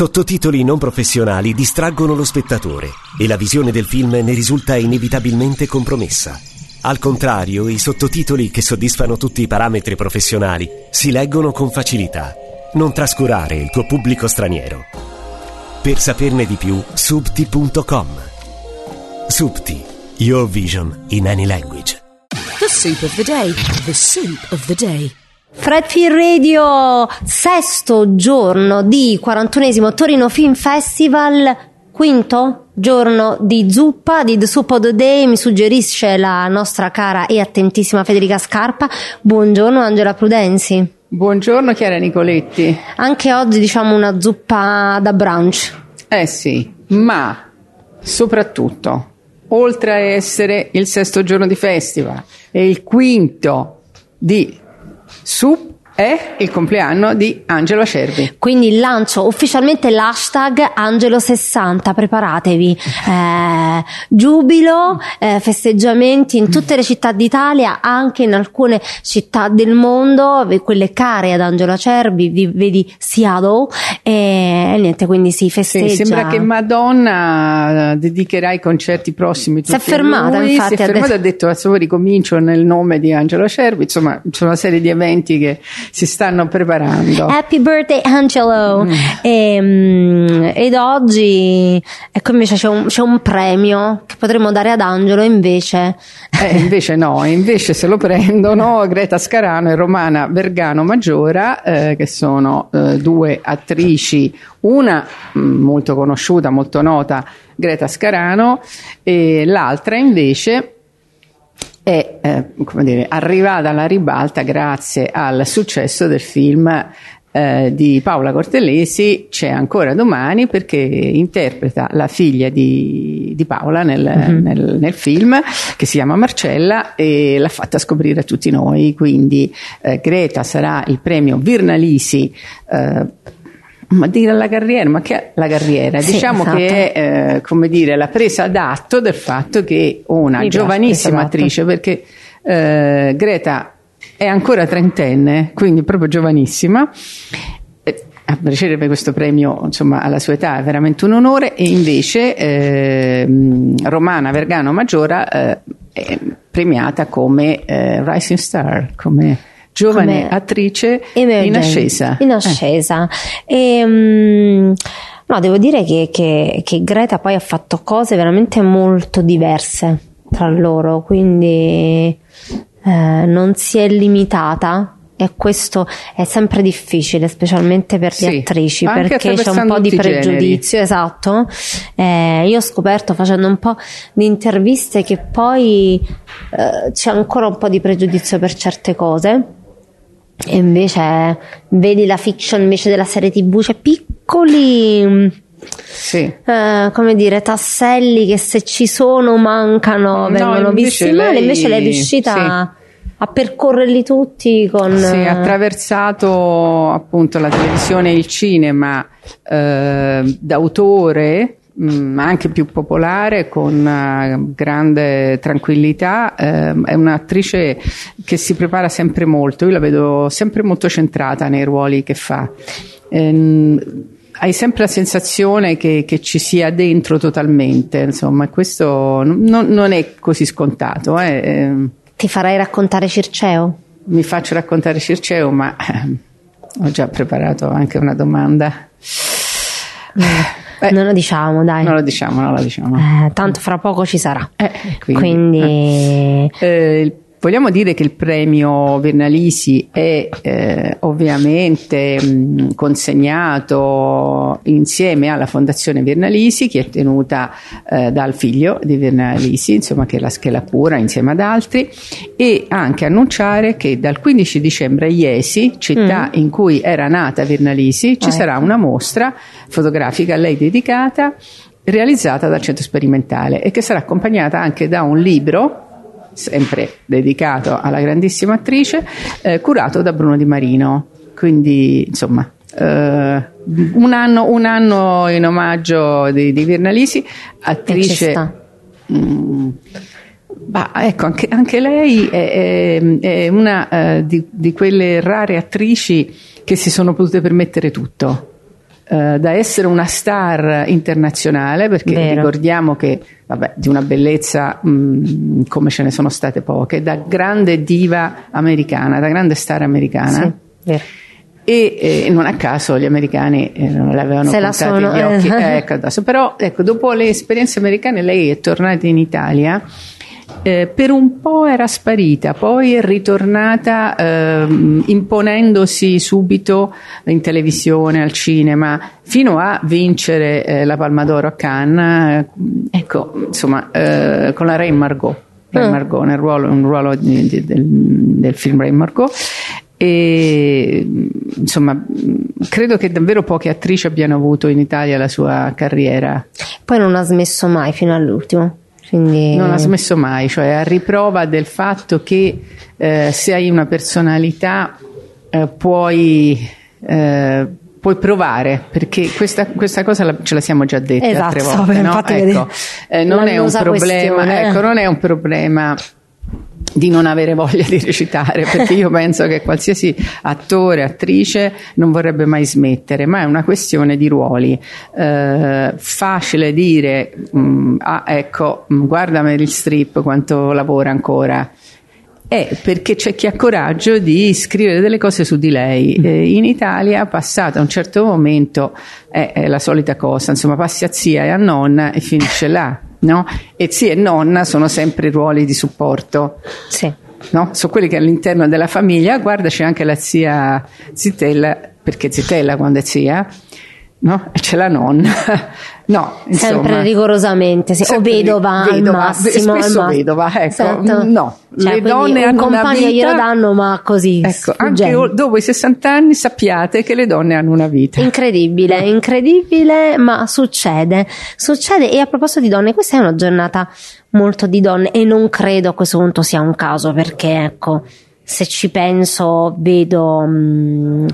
Sottotitoli non professionali distraggono lo spettatore e la visione del film ne risulta inevitabilmente compromessa. Al contrario, i sottotitoli che soddisfano tutti i parametri professionali si leggono con facilità. Non trascurare il tuo pubblico straniero. Per saperne di più, subti.com. Subti, your vision in any language. The soup of the day. The soup of the day. Fredfield Radio, sesto giorno di 41esimo Torino Film Festival, quinto giorno di zuppa, di The Soup of the Day, mi suggerisce la nostra cara e attentissima Federica Scarpa. Buongiorno Angela Prudenzi. Buongiorno Chiara Nicoletti. Anche oggi diciamo una zuppa da brunch. Eh sì, ma soprattutto, oltre a essere il sesto giorno di festival e il quinto di Soup è il compleanno di Angelo Acerbi. Quindi lancio ufficialmente l'hashtag Angelo60, preparatevi. Eh, giubilo, eh, festeggiamenti in tutte le città d'Italia, anche in alcune città del mondo, quelle care ad Angelo Acerbi, vedi Seattle, e, e niente, quindi si festeggia. Sì, sembra che Madonna dedicherà i concerti prossimi. Si è fermata, lui, infatti. Si è fermata, ha detto, adesso ricomincio nel nome di Angelo Acerbi, insomma, c'è una serie di eventi che si stanno preparando. Happy birthday Angelo! Mm. E, um, ed oggi, ecco invece c'è un, c'è un, premio che potremmo dare ad Angelo, invece... Eh, invece no, invece se lo prendono Greta Scarano e Romana Vergano Maggiora, eh, che sono eh, due attrici, una mm, molto conosciuta, molto nota, Greta Scarano, e l'altra invece è eh, come dire, arrivata alla ribalta grazie al successo del film eh, di Paola Cortellesi c'è ancora domani perché interpreta la figlia di, di Paola nel, mm-hmm. nel, nel, film che si chiama Marcella e l'ha fatta scoprire a tutti noi quindi eh, Greta sarà il premio Virnalisi eh, ma dire la carriera, ma che è la carriera? Sì, diciamo esatto. che è eh, come dire la presa d'atto del fatto che una Mi giovanissima attrice, perché eh, Greta è ancora trentenne, quindi proprio giovanissima. A ricevere questo premio insomma, alla sua età è veramente un onore e invece eh, Romana Vergano Maggiora eh, è premiata come eh, Rising Star, come giovane attrice in ascesa. In ascesa. Eh. E, um, no, devo dire che, che, che Greta poi ha fatto cose veramente molto diverse tra loro, quindi eh, non si è limitata e questo è sempre difficile, specialmente per le sì, attrici, perché c'è un po' di pregiudizio, generi. esatto. Eh, io ho scoperto facendo un po' di interviste che poi eh, c'è ancora un po' di pregiudizio per certe cose e invece vedi la fiction invece della serie tv, c'è piccoli sì. Uh, come dire, tasselli che se ci sono mancano, no, vengono visti male, invece lei è riuscita sì. a percorrerli tutti con... Sì, ha attraversato appunto la televisione e il cinema eh, d'autore Mm, anche più popolare, con uh, grande tranquillità. Uh, è un'attrice che si prepara sempre molto, io la vedo sempre molto centrata nei ruoli che fa. Um, hai sempre la sensazione che, che, ci sia dentro totalmente, insomma, questo non, non è così scontato. Eh. Ehm. Ti farai raccontare Circeo? Mi faccio raccontare Circeo, ma eh, ho già preparato anche una domanda. Mm. Beh, non lo diciamo, dai. Non lo diciamo, non lo diciamo. Eh, tanto fra poco ci sarà. Eh, quindi, quindi... Eh, Vogliamo dire che il premio Vernalisi è eh, ovviamente mh, consegnato insieme alla Fondazione Vernalisi, che è tenuta eh, dal figlio di Vernalisi, insomma, che la, che la cura insieme ad altri, e anche annunciare che dal 15 dicembre a Iesi, città mm. in cui era nata Vernalisi, ci ah, sarà una mostra fotografica a lei dedicata realizzata dal centro sperimentale e che sarà accompagnata anche da un libro sempre dedicato alla grandissima attrice, eh, curato da Bruno Di Marino. Quindi, insomma, eh, un, anno, un, anno, in omaggio di, di Virnalisi, attrice. Mh, mm, bah, ecco, anche, anche lei è, è, è una uh, di, di, quelle rare attrici che si sono potute permettere tutto. Eh, da essere una star internazionale, perché Vero. ricordiamo che vabbè, di una bellezza mh, come ce ne sono state poche, da grande diva americana, da grande star americana. Sì. E eh, non a caso gli americani eh, non le avevano Se la sono, gli occhi. eh. Eh, ecco, adesso. Però ecco, dopo le esperienze americane lei è tornata in Italia. Eh, per un po' era sparita, poi è ritornata ehm, imponendosi subito in televisione, al cinema, fino a vincere eh, la Palma d'Oro a Cannes, eh, ecco, insomma, eh, con la Reine Margot, Reine Mm. Margot nel ruolo, un ruolo di- di- del, del film Reine Margot e insomma credo che davvero poche attrici abbiano avuto in Italia la sua carriera Poi non ha smesso mai fino all'ultimo. Quindi... non ha smesso mai cioè a riprova del fatto che eh, se hai una personalità eh, puoi eh, puoi provare perché questa, questa cosa la- ce la siamo già dette Esatto, altre volte no? ecco, vedi, eh, non è un problema ecco, non è un problema di non avere voglia di recitare, perché io penso che qualsiasi attore, attrice non vorrebbe mai smettere, ma è una questione di ruoli. Eh, facile dire, mm, ah ecco, mm, guarda Meryl Streep quanto lavora ancora. È perché c'è chi ha coraggio di scrivere delle cose su di lei. Eh, in Italia, passata a un certo momento, è, è la solita cosa, insomma, passi a zia e a nonna e finisce là. No? E zia e nonna sono sempre ruoli di supporto, Sì. no? Sono quelli che all'interno della famiglia, guarda, c'è anche la zia Zitella, perché Zitella quando è zia, no? E c'è la nonna. No, insomma. Sempre rigorosamente, o Sempre vedova, al vedova, massimo. spesso ma- vedova, ecco. Esatto. No, Cioè, le donne hanno una vita- glielo danno, ma così. Ecco, anche sfuggendo. o- dopo i 60 anni sappiate che le donne hanno una vita. Incredibile, incredibile, ma succede. Succede. E a proposito di donne, questa è una giornata molto di donne e non credo a questo punto sia un caso perché, ecco, se ci penso, vedo. mm,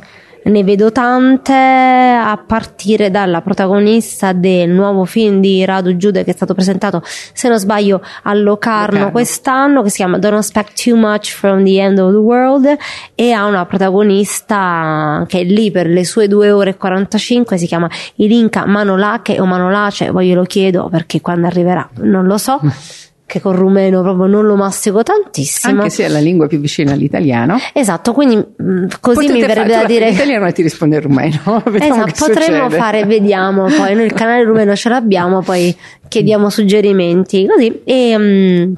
ne vedo tante a partire dalla protagonista del nuovo film di Radu Giude che è stato presentato, se non sbaglio, a Locarno Locarno. quest'anno che si chiama Don't Expect Too Much from the End of the World e ha una protagonista che è lì per le sue 2 ore e 45 si chiama Ilinka Manolache o Manolace poi glielo chiedo perché quando arriverà non lo so che con rumeno proprio non lo mastico tantissimo Anche se è la lingua più vicina all'italiano. esatto quindi mh, così Potete mi verrebbe da fai dire in italiano e ti risponde in rumeno. Esatto, potremmo succede. fare, vediamo poi, noi il canale rumeno ce l'abbiamo, poi chiediamo suggerimenti, così, e mm, eh,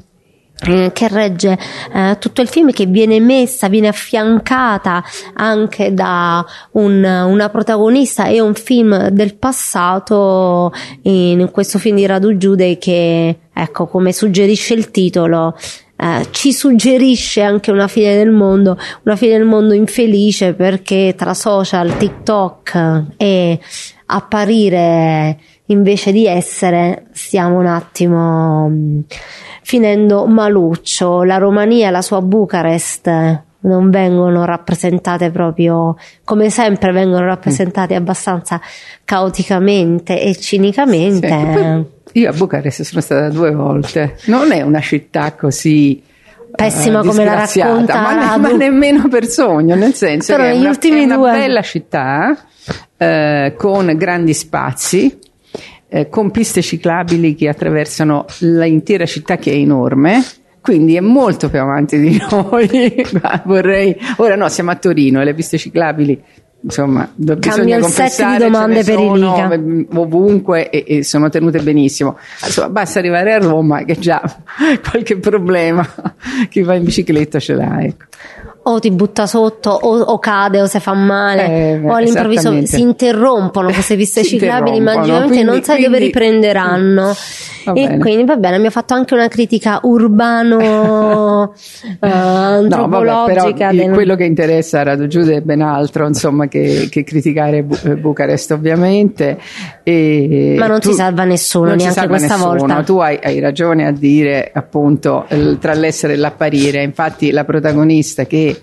che regge eh, tutto il film che viene messa, viene affiancata anche da un- una protagonista e un film del passato in questo film di Radu Giude che ecco come suggerisce il titolo eh, ci suggerisce anche una fine del mondo, una fine del mondo infelice perché tra social, TikTok e apparire invece di essere stiamo un attimo mh, finendo maluccio. La Romania e la sua Bucarest non vengono rappresentate proprio come sempre vengono rappresentate abbastanza caoticamente e cinicamente. Sì, Io a Bucarest sono stata due volte. Non è una città così. Pessima eh, come la racconta ma, ne- ma nemmeno per sogno, nel senso Però che è una, è una bella città eh, con grandi spazi, eh, con piste ciclabili che attraversano l'intera città che è enorme. Quindi è molto più avanti di noi. Vorrei, ora no, siamo a Torino e le piste ciclabili insomma do- bisogna il set di domande per eh, ovunque e, e sono tenute benissimo insomma basta arrivare a Roma che già qualche problema chi va in bicicletta ce l'ha ecco. O ti butta sotto o, o cade o si fa male Eh, o all'improvviso si interrompono queste piste ciclabili magicamente non quindi- sai dove quindi- riprenderanno Va e bene. quindi va bene abbiamo fatto anche una critica urbano eh, No, vabbè, antropologica del- quello che interessa a Radu Giude è ben altro insomma che, che criticare Bu- eh, Bucarest ovviamente e Ma non tu- si salva nessuno, neanche salva questa nessuno. volta. tu hai, hai ragione a dire appunto tra l'essere e l'apparire infatti la protagonista che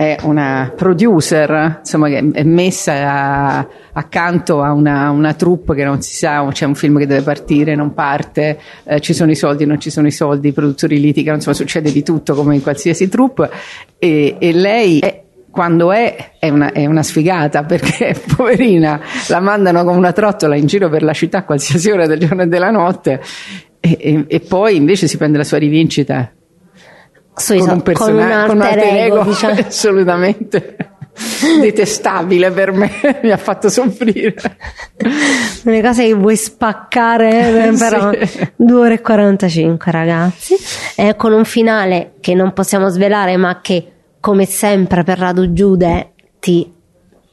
è una producer, insomma, è messa a- accanto a una, una troupe che non si sa, c'è un film che deve partire, non parte, eh, ci sono i soldi, non ci sono i soldi, i produttori litigano, insomma, succede di tutto come in qualsiasi troupe. E, e lei è quando è è una, è una, sfigata perché poverina la mandano come una trottola in giro per la città a qualsiasi ora del giorno e della notte e, e, e poi invece si prende la sua rivincita Sui, con un personaggio con un alter ego, ego diciamo. assolutamente detestabile per me, mi ha fatto soffrire. Una cosa che vuoi spaccare, eh, però sì. 2 ore e 45 ragazzi, eh, con un finale che non possiamo svelare ma che come sempre per Radu Giude ti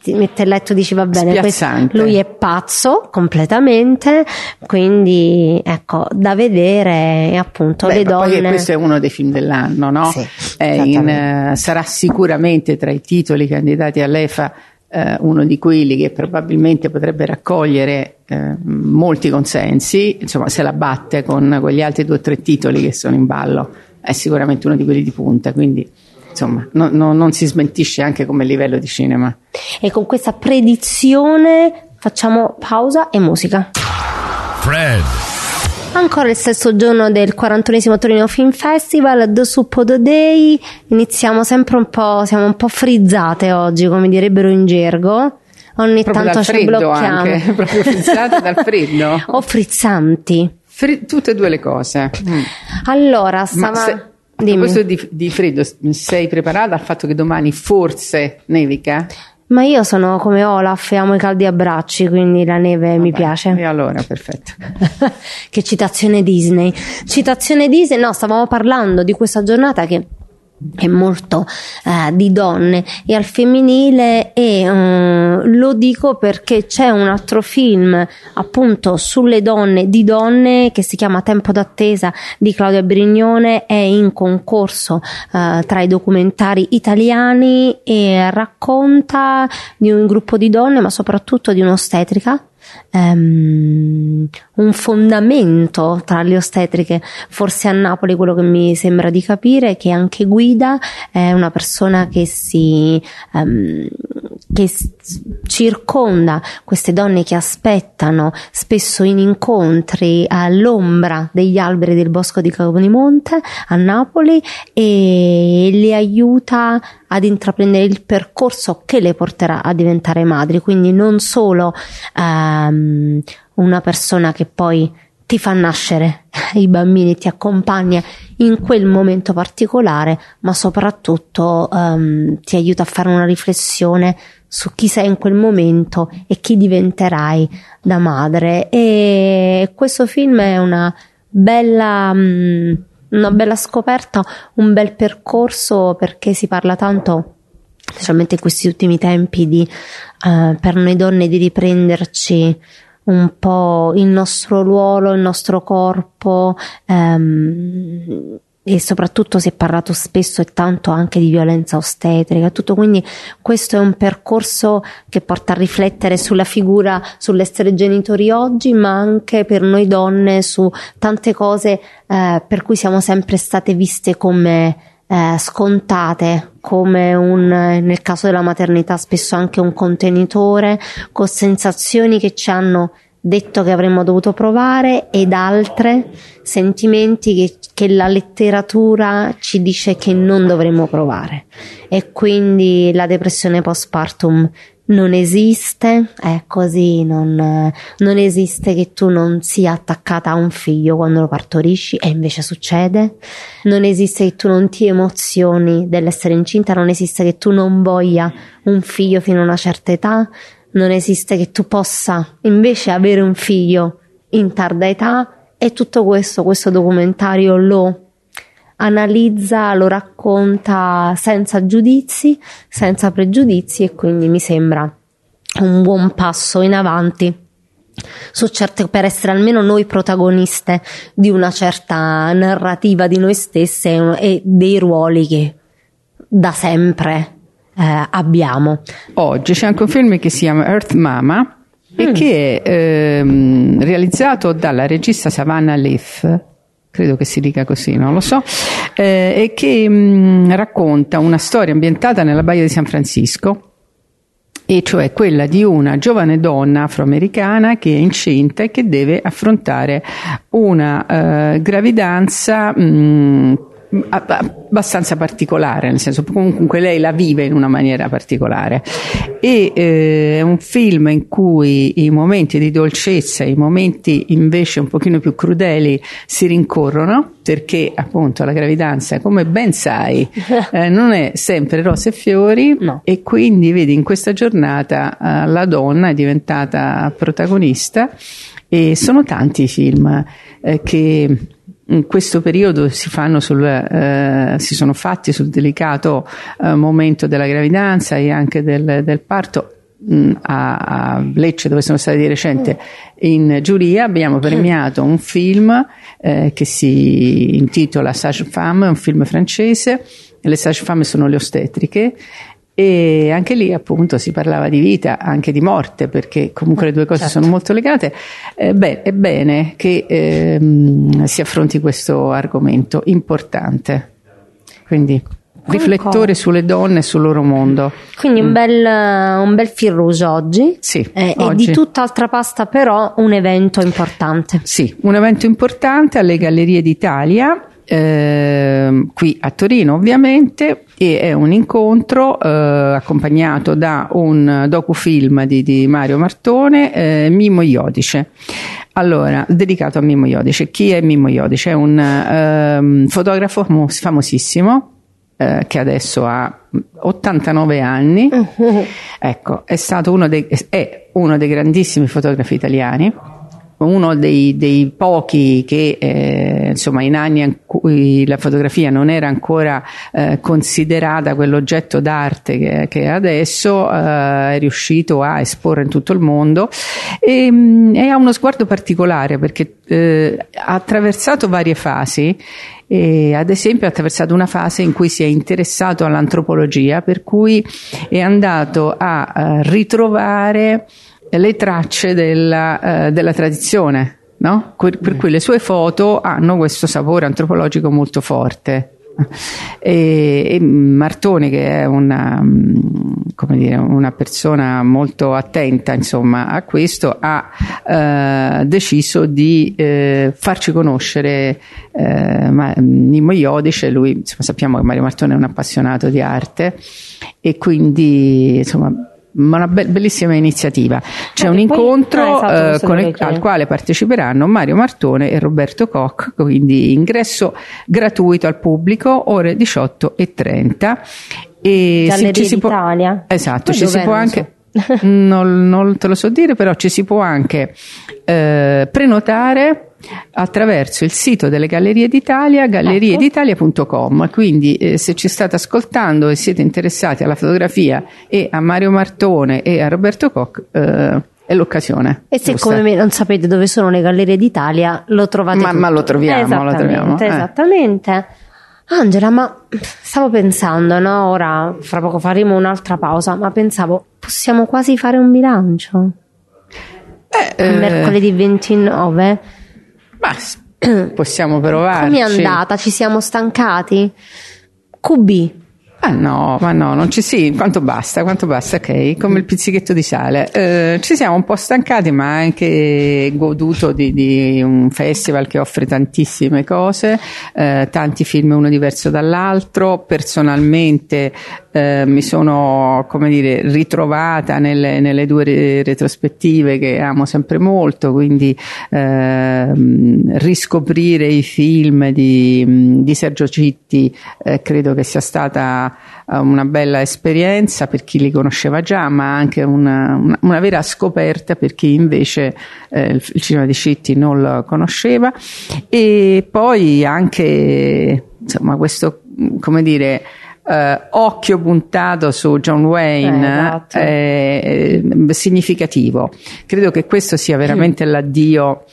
ti mette il letto e dici va bene, questo, lui è pazzo completamente, quindi ecco, da vedere appunto Beh, le donne. Poi questo è uno dei film dell'anno, no? Sì, in, uh, sarà sicuramente tra i titoli candidati all'EFA uh, uno di quelli che probabilmente potrebbe raccogliere uh, molti consensi, insomma se la batte con quegli altri due o tre titoli che sono in ballo, è sicuramente uno di quelli di punta, quindi insomma, no, no, non si smentisce anche come livello di cinema. E con questa predizione facciamo pausa e musica. Fred. Ancora il stesso giorno del 41esimo Torino Film Festival, The Suppo the Day. Iniziamo sempre un po', siamo un po' frizzate oggi, come direbbero in gergo. Ogni proprio tanto ci blocchiamo. Anche, proprio frizzate dal freddo. o frizzanti. Fri- tutte e due le cose. Mm. Allora, stava... Dimmi. A proposito di, di freddo, sei preparata al fatto che domani forse nevica? Ma io sono come Olaf e amo i caldi abbracci, quindi la neve Vabbè, mi piace. E allora, perfetto. che citazione Disney. Citazione Disney, no, stavamo parlando di questa giornata che è molto eh, di donne e al femminile e um, lo dico perché c'è un altro film appunto sulle donne di donne che si chiama Tempo d'attesa di Claudia Brignone è in concorso eh, tra i documentari italiani e racconta di un gruppo di donne ma soprattutto di un'ostetrica um, un fondamento tra le ostetriche. Forse a Napoli quello che mi sembra di capire è che anche Guida è una persona che si um, che circonda queste donne che aspettano spesso in incontri all'ombra degli alberi del bosco di Caponimonte a Napoli e le aiuta ad intraprendere il percorso che le porterà a diventare madri, quindi non solo um, una persona che poi ti fa nascere i bambini, ti accompagna in quel momento particolare, ma soprattutto um, ti aiuta a fare una riflessione su chi sei in quel momento e chi diventerai da madre. E questo film è una bella, um, una bella scoperta, un bel percorso perché si parla tanto specialmente in questi ultimi tempi di, uh, per noi donne di riprenderci un po' il nostro ruolo, il nostro corpo um, e soprattutto si è parlato spesso e tanto anche di violenza ostetrica, tutto. Quindi questo è un percorso che porta a riflettere sulla figura, sull'essere genitori oggi, ma anche per noi donne su tante cose eh, per cui siamo sempre state viste come eh, scontate, come un, nel caso della maternità spesso anche un contenitore, con sensazioni che ci hanno detto che avremmo dovuto provare ed altre sentimenti che, che, la letteratura ci dice che non dovremmo provare. E quindi la depressione postpartum non esiste, è così, non, non esiste che tu non sia attaccata a un figlio quando lo partorisci e invece succede, non esiste che tu non ti emozioni dell'essere incinta, non esiste che tu non voglia un figlio fino a una certa età, non esiste che tu possa invece avere un figlio in tarda età e tutto questo, questo documentario lo analizza, lo racconta senza giudizi, senza pregiudizi e quindi mi sembra un buon passo in avanti su certe, per essere almeno noi protagoniste di una certa narrativa di noi stesse e dei ruoli che da sempre eh, abbiamo. Oggi c'è anche un film che si chiama Earth Mama mm. e che è ehm, realizzato dalla regista Savannah Leaf credo che si dica così, non lo so, eh, e che mh, racconta una storia ambientata nella Baia di San Francisco, e cioè quella di una giovane donna afroamericana che è incinta e che deve affrontare una eh, gravidanza mh, abbastanza particolare, nel senso comunque lei la vive in una maniera particolare. E eh, è un film in cui i momenti di dolcezza, i momenti invece un pochino più crudeli si rincorrono perché appunto la gravidanza, come ben sai, eh, non è sempre rose e fiori no. e quindi vedi in questa giornata eh, la donna è diventata protagonista e sono tanti i film eh, che in questo periodo si, sul, eh, si sono fatti sul delicato eh, momento della gravidanza e anche del, del parto mm, a, a, Lecce dove sono stati di recente in giuria abbiamo premiato un film eh, che si intitola Sage Femme, un film francese. Le sage femme sono le ostetriche e anche lì appunto si parlava di vita, anche di morte, perché comunque le due cose certo. sono molto legate. Eh, beh, è bene che ehm, si affronti questo argomento importante. Quindi riflettore sulle donne e sul loro mondo. Quindi un mm. bel, un bel fil rouge oggi. Sì, eh, oggi. E di tutt'altra pasta però un evento importante. Sì, un evento importante alle Gallerie d'Italia eh, qui a Torino ovviamente e è un incontro eh, accompagnato da un docufilm di, di Mario Martone, eh, Mimo Iodice. Allora, dedicato a Mimo Iodice. Chi è Mimo Iodice? È un ehm, fotografo famosissimo eh, che adesso ha 89 anni. Ecco, è stato uno dei, è uno dei grandissimi fotografi italiani uno dei, dei pochi che eh, insomma in anni in cui la fotografia non era ancora eh, considerata quell'oggetto d'arte che, che adesso eh, è riuscito a esporre in tutto il mondo. E, mm, e ha uno sguardo particolare perché eh, ha attraversato varie fasi e ad esempio ha attraversato una fase in cui si è interessato all'antropologia per cui è andato a, eh, ritrovare le tracce della, eh, della tradizione, no? per cui le sue foto hanno questo sapore antropologico molto forte. E, e Martoni, che è una, dire, una, persona molto attenta insomma, a questo, ha eh, deciso di eh, farci conoscere eh, Nimo Iodice. Lui, insomma, sappiamo che Mario Martone è un appassionato di arte e quindi insomma, una be- bellissima iniziativa. C'è eh, un incontro poi, ah, esatto, il, al quale parteciperanno Mario Martone e Roberto Koch, quindi ingresso gratuito al pubblico, ore 18 e 30. E si, ci si può, esatto, ci si può anche non, non, te lo so dire, però ci si può anche eh, prenotare attraverso il sito delle Gallerie d'Italia, gallerieditalia.com. Quindi eh, se ci state ascoltando e siete interessati alla fotografia e a Mario Martone e a Roberto Koch, eh, è l'occasione. E se giusta. come me non sapete dove sono le Gallerie d'Italia, lo trovate Ma, ma lo troviamo, esattamente, lo troviamo. Eh. Esattamente. Angela, ma stavo pensando, no? Ora fra poco faremo un'altra pausa, ma pensavo, possiamo quasi fare un bilancio? Eh, mercoledì 29 ma possiamo provarci. Come è andata? Ci siamo stancati? QB. Ah no, ma no, non ci sì, quanto basta, quanto basta, ok, come il pizzichetto di sale. Eh, ci siamo un po' stancati, ma anche goduto di, di un festival che offre tantissime cose, eh, tanti film uno diverso dall'altro. Personalmente eh, mi sono, come dire, ritrovata nelle, nelle due re- retrospettive che amo sempre molto, quindi ehm, riscoprire i film di, di Sergio Citti eh, credo che sia stata eh, una bella esperienza per chi li conosceva già, ma anche una, una, una vera scoperta per chi invece eh, il, il, cinema di Citti non lo conosceva. E poi anche insomma, questo, come dire, Uh, occhio puntato su John Wayne eh, esatto. è, è significativo. Credo che questo sia veramente mm. l'addio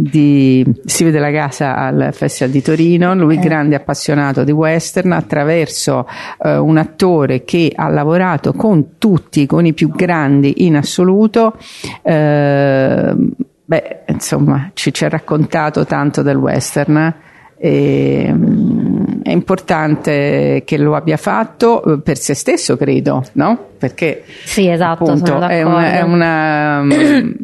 di Si vede la casa al Festival di Torino, lui eh. grande appassionato di western attraverso eh, un attore che ha lavorato con tutti, con i più grandi in assoluto. Eh, beh, insomma, ci, ci ha raccontato tanto del western. E, è importante che lo abbia fatto eh, per se stesso, credo, no? Perché Sì, esatto, appunto, è una, è una,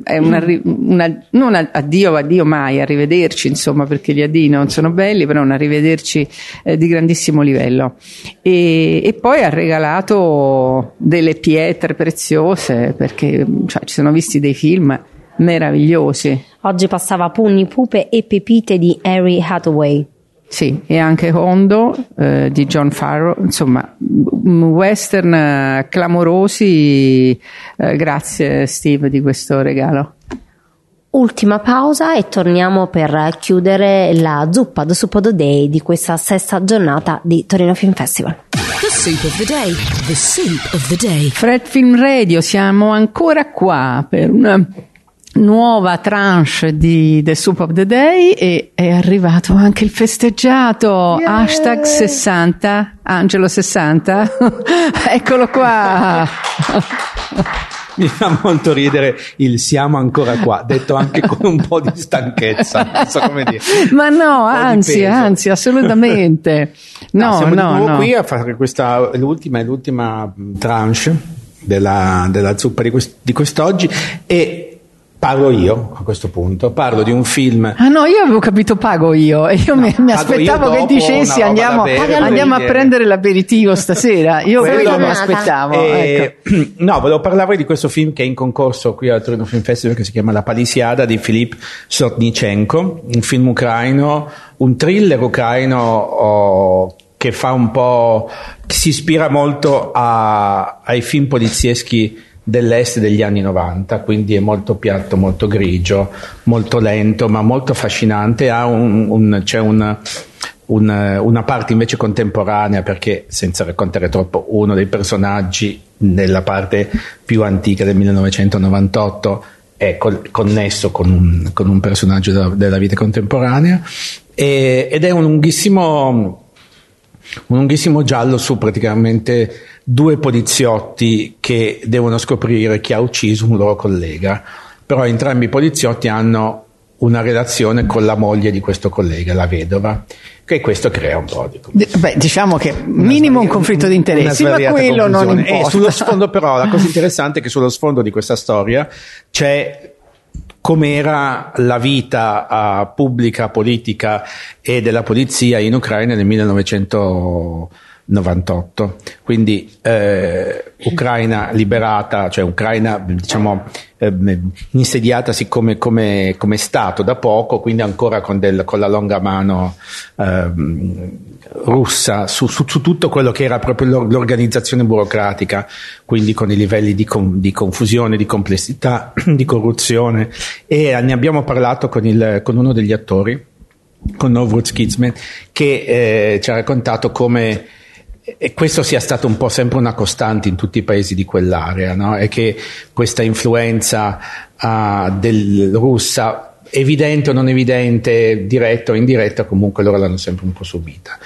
è una, una- non addio, addio mai, arrivederci, insomma, perché gli addii non sono belli, però un arrivederci eh, di grandissimo livello. E, e poi ha regalato delle pietre preziose, perché cioè, ci sono visti dei film meravigliosi. Oggi passava Pugni, Pupe e Pepite di Harry Hathaway. Sì, e anche Hondo eh, di John Farrow, insomma, western eh, clamorosi. Eh, grazie Steve di questo regalo. Ultima pausa e torniamo per chiudere la zuppa do Suppo do Day di questa sesta giornata di Torino Film Festival. The soup of the day. The soup of the day. Fred Film Radio, siamo ancora qua per una nuova tranche di The Soup of the Day e è arrivato anche il festeggiato. Hashtag 60 Angelo 60 eccolo qua. Mi fa molto ridere il siamo ancora qua, detto anche con un po' di stanchezza, non so come dire. ma no anzi anzi assolutamente. No siamo no di nuovo no. qui a fare questa l'ultima, l'ultima tranche della, della zuppa di, quest- di quest'oggi e parlo io a questo punto, parlo di un film Ah no, io avevo capito pago io e io mi, mi pago aspettavo io che dicessi andiamo, bere, andiamo a prendere l'aperitivo stasera. Io Quello mi no. aspettavo. ecco. Eh, No, volevo parlarvi di questo film che è in concorso qui al Torino Film Festival che si chiama La Palisiada di Filip Sotnichenko, un film ucraino, un thriller ucraino oh, che fa un po', si ispira molto a- ai film polizieschi dell'est degli anni 90, quindi è molto piatto, molto grigio, molto lento, ma molto affascinante. Ha un- un- c'è un, un- una parte invece contemporanea perché senza raccontare troppo uno dei personaggi nella parte più antica del 1998 è col- connesso con un, con un personaggio della, della vita contemporanea e- ed è un lunghissimo un lunghissimo giallo su praticamente due poliziotti che devono scoprire chi ha ucciso un loro collega, però entrambi i poliziotti hanno una relazione con la moglie di questo collega, la vedova, che questo crea un po' di Beh, diciamo che minimo un conflitto di interessi, ma quello non confusione. importa. E sullo sfondo, però, la cosa interessante è che sullo sfondo di questa storia c'è com'era la vita eh, pubblica, politica e della polizia in Ucraina nel 1998. Quindi eh, Ucraina liberata, cioè Ucraina diciamo ehm, insediatasi come, come, come Stato da poco, quindi ancora con, del- con la longa mano ehm, russa su, su- su tutto quello che era proprio l'or- l'organizzazione burocratica, quindi con i livelli di, con- di confusione, di complessità, di corruzione e ne abbiamo parlato con, il- con uno degli attori, con Novruz Kizmen, che eh, ci ha raccontato come e questo sia stato un po' sempre una costante in tutti i paesi di quell'area, no? E che questa influenza ah, del russa, evidente o non evidente, diretta o indiretta, comunque loro l'hanno sempre un po' subita.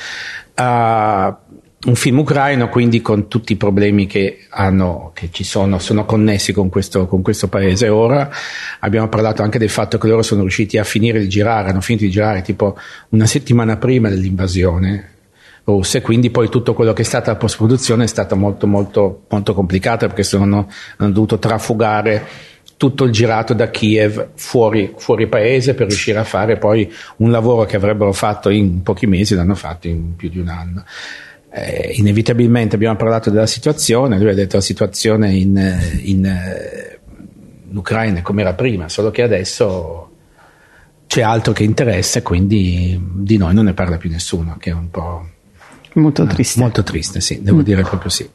Ah, un film ucraino, quindi con tutti i problemi che hanno, che ci sono, sono connessi con questo, con questo paese. Ora abbiamo parlato anche del fatto che loro sono riusciti a finire di girare, hanno finito di girare tipo una settimana prima dell'invasione russa e quindi poi tutto quello che è stata la post-produzione è stata molto molto molto complicata perché sono, hanno dovuto trafugare tutto il girato da Kiev fuori, fuori paese per riuscire a fare poi un lavoro che avrebbero fatto in pochi mesi l'hanno fatto in più di un anno. Eh, inevitabilmente abbiamo parlato della situazione, lui ha detto la situazione in, eh, in, eh, in Ucraina come era prima, solo che adesso c'è altro che interessa e quindi di noi non ne parla più nessuno, che è un po' Molto triste. Molto triste, sì, devo dire proprio sì.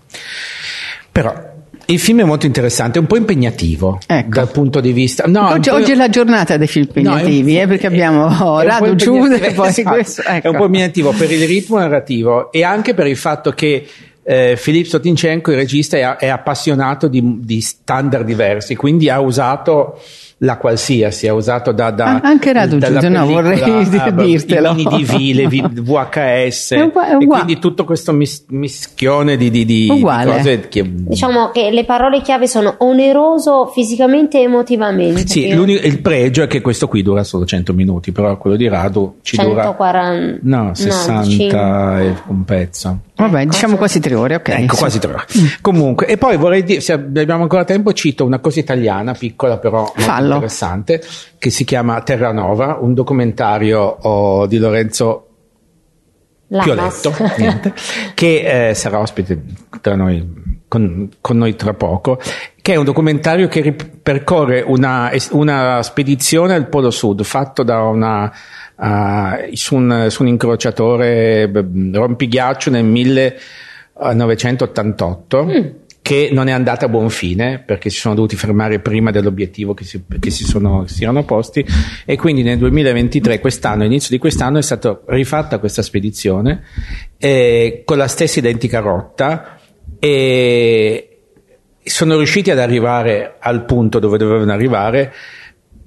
Però il film è molto interessante, è un po' impegnativo Ecco. dal punto di vista. No, oggi, oggi è la giornata dei film No, impegnativi, eh, perché abbiamo po' Radu Giude e poi esatto. questo. È un ecco. po' impegnativo per il ritmo narrativo e anche per il fatto che eh, Filip Sotinchenko, il regista, è, è appassionato di, di standard diversi, quindi ha usato la qualsiasi, è usato da, da An- anche Radu Giudice, no, vorrei ah, dirtelo. i mini DV, le VHS È ugua- è e ugua- quindi tutto questo mis- mischione di, di, di, di Uguale. cose che Diciamo che le parole chiave sono oneroso fisicamente e emotivamente. Sì, il pregio è che questo qui dura solo 100 minuti, però quello di Radu ci dura 140 no, 60 cinque. e un pezzo. Vabbè, diciamo quasi tre ore, ok. Ecco, Sì. quasi tre ore. Comunque, e poi vorrei dire, se abbiamo ancora tempo, cito una cosa italiana, piccola però Fallo. Interessante, che si chiama Terranova, un documentario oh, di Lorenzo. Pioletto, niente, che eh, sarà ospite tra noi, con, con noi tra poco, che è un documentario che ripercorre una, una spedizione al Polo Sud fatto da una, eh, su, un, su un incrociatore rompighiaccio nel 1988. Che non è andata a buon fine perché si sono dovuti fermare prima dell'obiettivo che si, che si, sono, si erano posti, e quindi nel 2023, quest'anno, inizio di quest'anno, è stata rifatta questa spedizione eh, con la stessa identica rotta. E sono riusciti ad arrivare al punto dove dovevano arrivare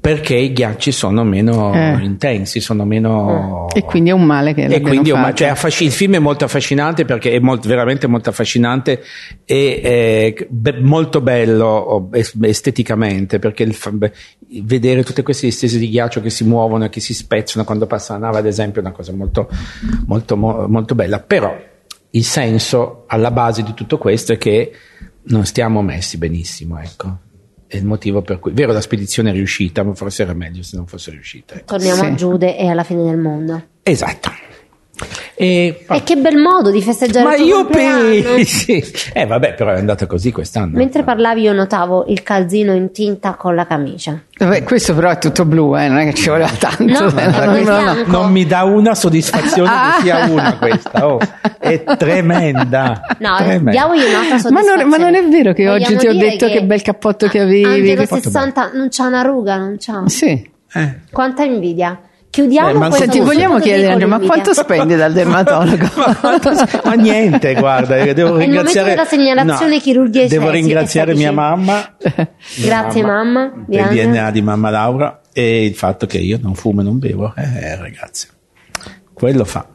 perché i ghiacci sono meno Eh. intensi, sono meno... E quindi è un male che E quindi è un ma- cioè, affasci- il film è molto affascinante perché è molto- veramente molto affascinante e eh, be- molto bello es- esteticamente perché fa- vedere tutte queste distese di ghiaccio che si muovono e che si spezzano quando passa la nave ad esempio è una cosa molto, molto, mo- molto bella. Però il senso alla base di tutto questo è che non stiamo messi benissimo ecco è il motivo per cui vero la spedizione è riuscita ma forse era meglio se non fosse riuscita ecco. Torniamo Sì. a Giude e alla fine del mondo. esatto e E che bel modo di festeggiare Ma il tuo io pensi. Eh, vabbè, però è andata così quest'anno. Mentre parlavi io notavo il calzino in tinta con la camicia. Vabbè, questo però è tutto blu, eh, non è che ci voleva tanto. No, eh, è no, no. Non mi dà una soddisfazione Ah. che sia una questa. Oh, è tremenda. No, tremenda. diamogli un'altra Ma soddisfazione. non, ma non è vero che Vogliamo oggi ti ho detto che, bel cappotto che avevi? Angelo che- 60 non c'ha una ruga, non c'ha. Sì. Eh. Quanta invidia. Chiudiamo Eh, ma questo Senti, vogliamo chiedere, ma quanto spendi dal dermatologo? ma, quanto- ma niente, guarda, eh, devo È il ringraziare. momento della segnalazione chirurgia Devo ringraziare mia mamma. Grazie, Mia mamma, Per il. DNA di mamma Laura e il fatto che io non fumo e non bevo. Eh, ragazzi, quello fa.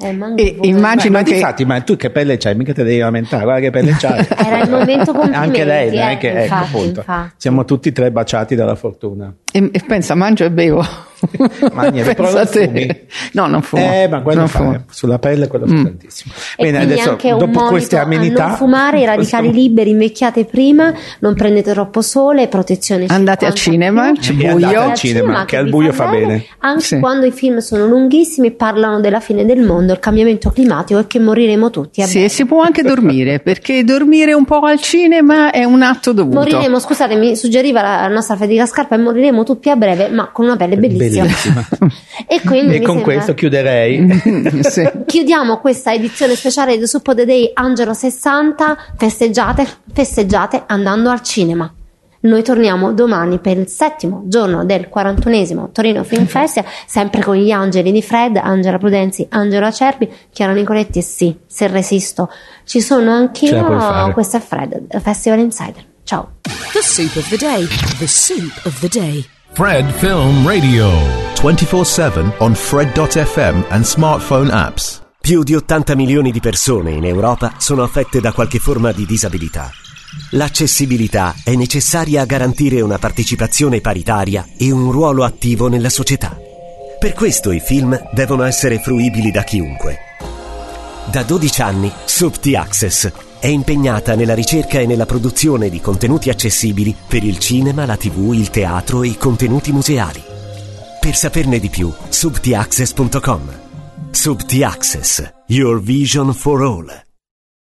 Eh, E immagino ma, ma che- difatti, ma tu che pelle c'hai? Mica te devi lamentare, guarda che pelle c'hai. Era il momento complimenti, Anche lei, non è eh, che, ecco, infatti, appunto. infatti. Siamo tutti e tre baciati dalla fortuna. E, e pensa, mangio e bevo. Bevi, però non fumi. No, non fumo. Eh, ma quello Non fa, fumo. eh, sulla pelle quello fa tantissimo. E Bene, quindi adesso dopo queste amenità non fumare, i radicali possiamo- liberi, invecchiate prima, non prendete troppo sole, protezione Andate al 50 cinema, c'è E buio. andate al cinema, che al buio fa bene. Anche Sì. quando i film sono lunghissimi e parlano della fine del mondo, il cambiamento climatico e che moriremo tutti. Sì, e si può anche dormire, perché dormire un po' al cinema è un atto dovuto. Moriremo, scusate, mi suggeriva la nostra Federica Scarpa, e moriremo tutti a breve, ma con una pelle bellissima. Bellissima. E quindi e con sembra- questo chiuderei. Sì. Chiudiamo questa edizione speciale di Suppo The Day Angelo 60. Festeggiate, festeggiate andando al cinema. Noi torniamo domani per il settimo giorno del 41esimo Torino Film Festival, sempre con gli angeli di Fred, Angela Prudenzi, Angelo Acerbi, Chiara Nicoletti e sì, se resisto. Ci sono anch'io, questo è Fred, Festival Insider. Ciao. The soup of the day. The soup of the day. Fred Film Radio. 24/7 on Fred.fm and smartphone apps. Più di 80 milioni di persone in Europa sono affette da qualche forma di disabilità. L'accessibilità è necessaria a garantire una partecipazione paritaria e un ruolo attivo nella società. Per questo i film devono essere fruibili da chiunque. Da 12 anni, Subti Access è impegnata nella ricerca e nella produzione di contenuti accessibili per il cinema, la tv, il teatro e i contenuti museali. Per saperne di più, subtiaccess.com. Subti Access, your vision for all.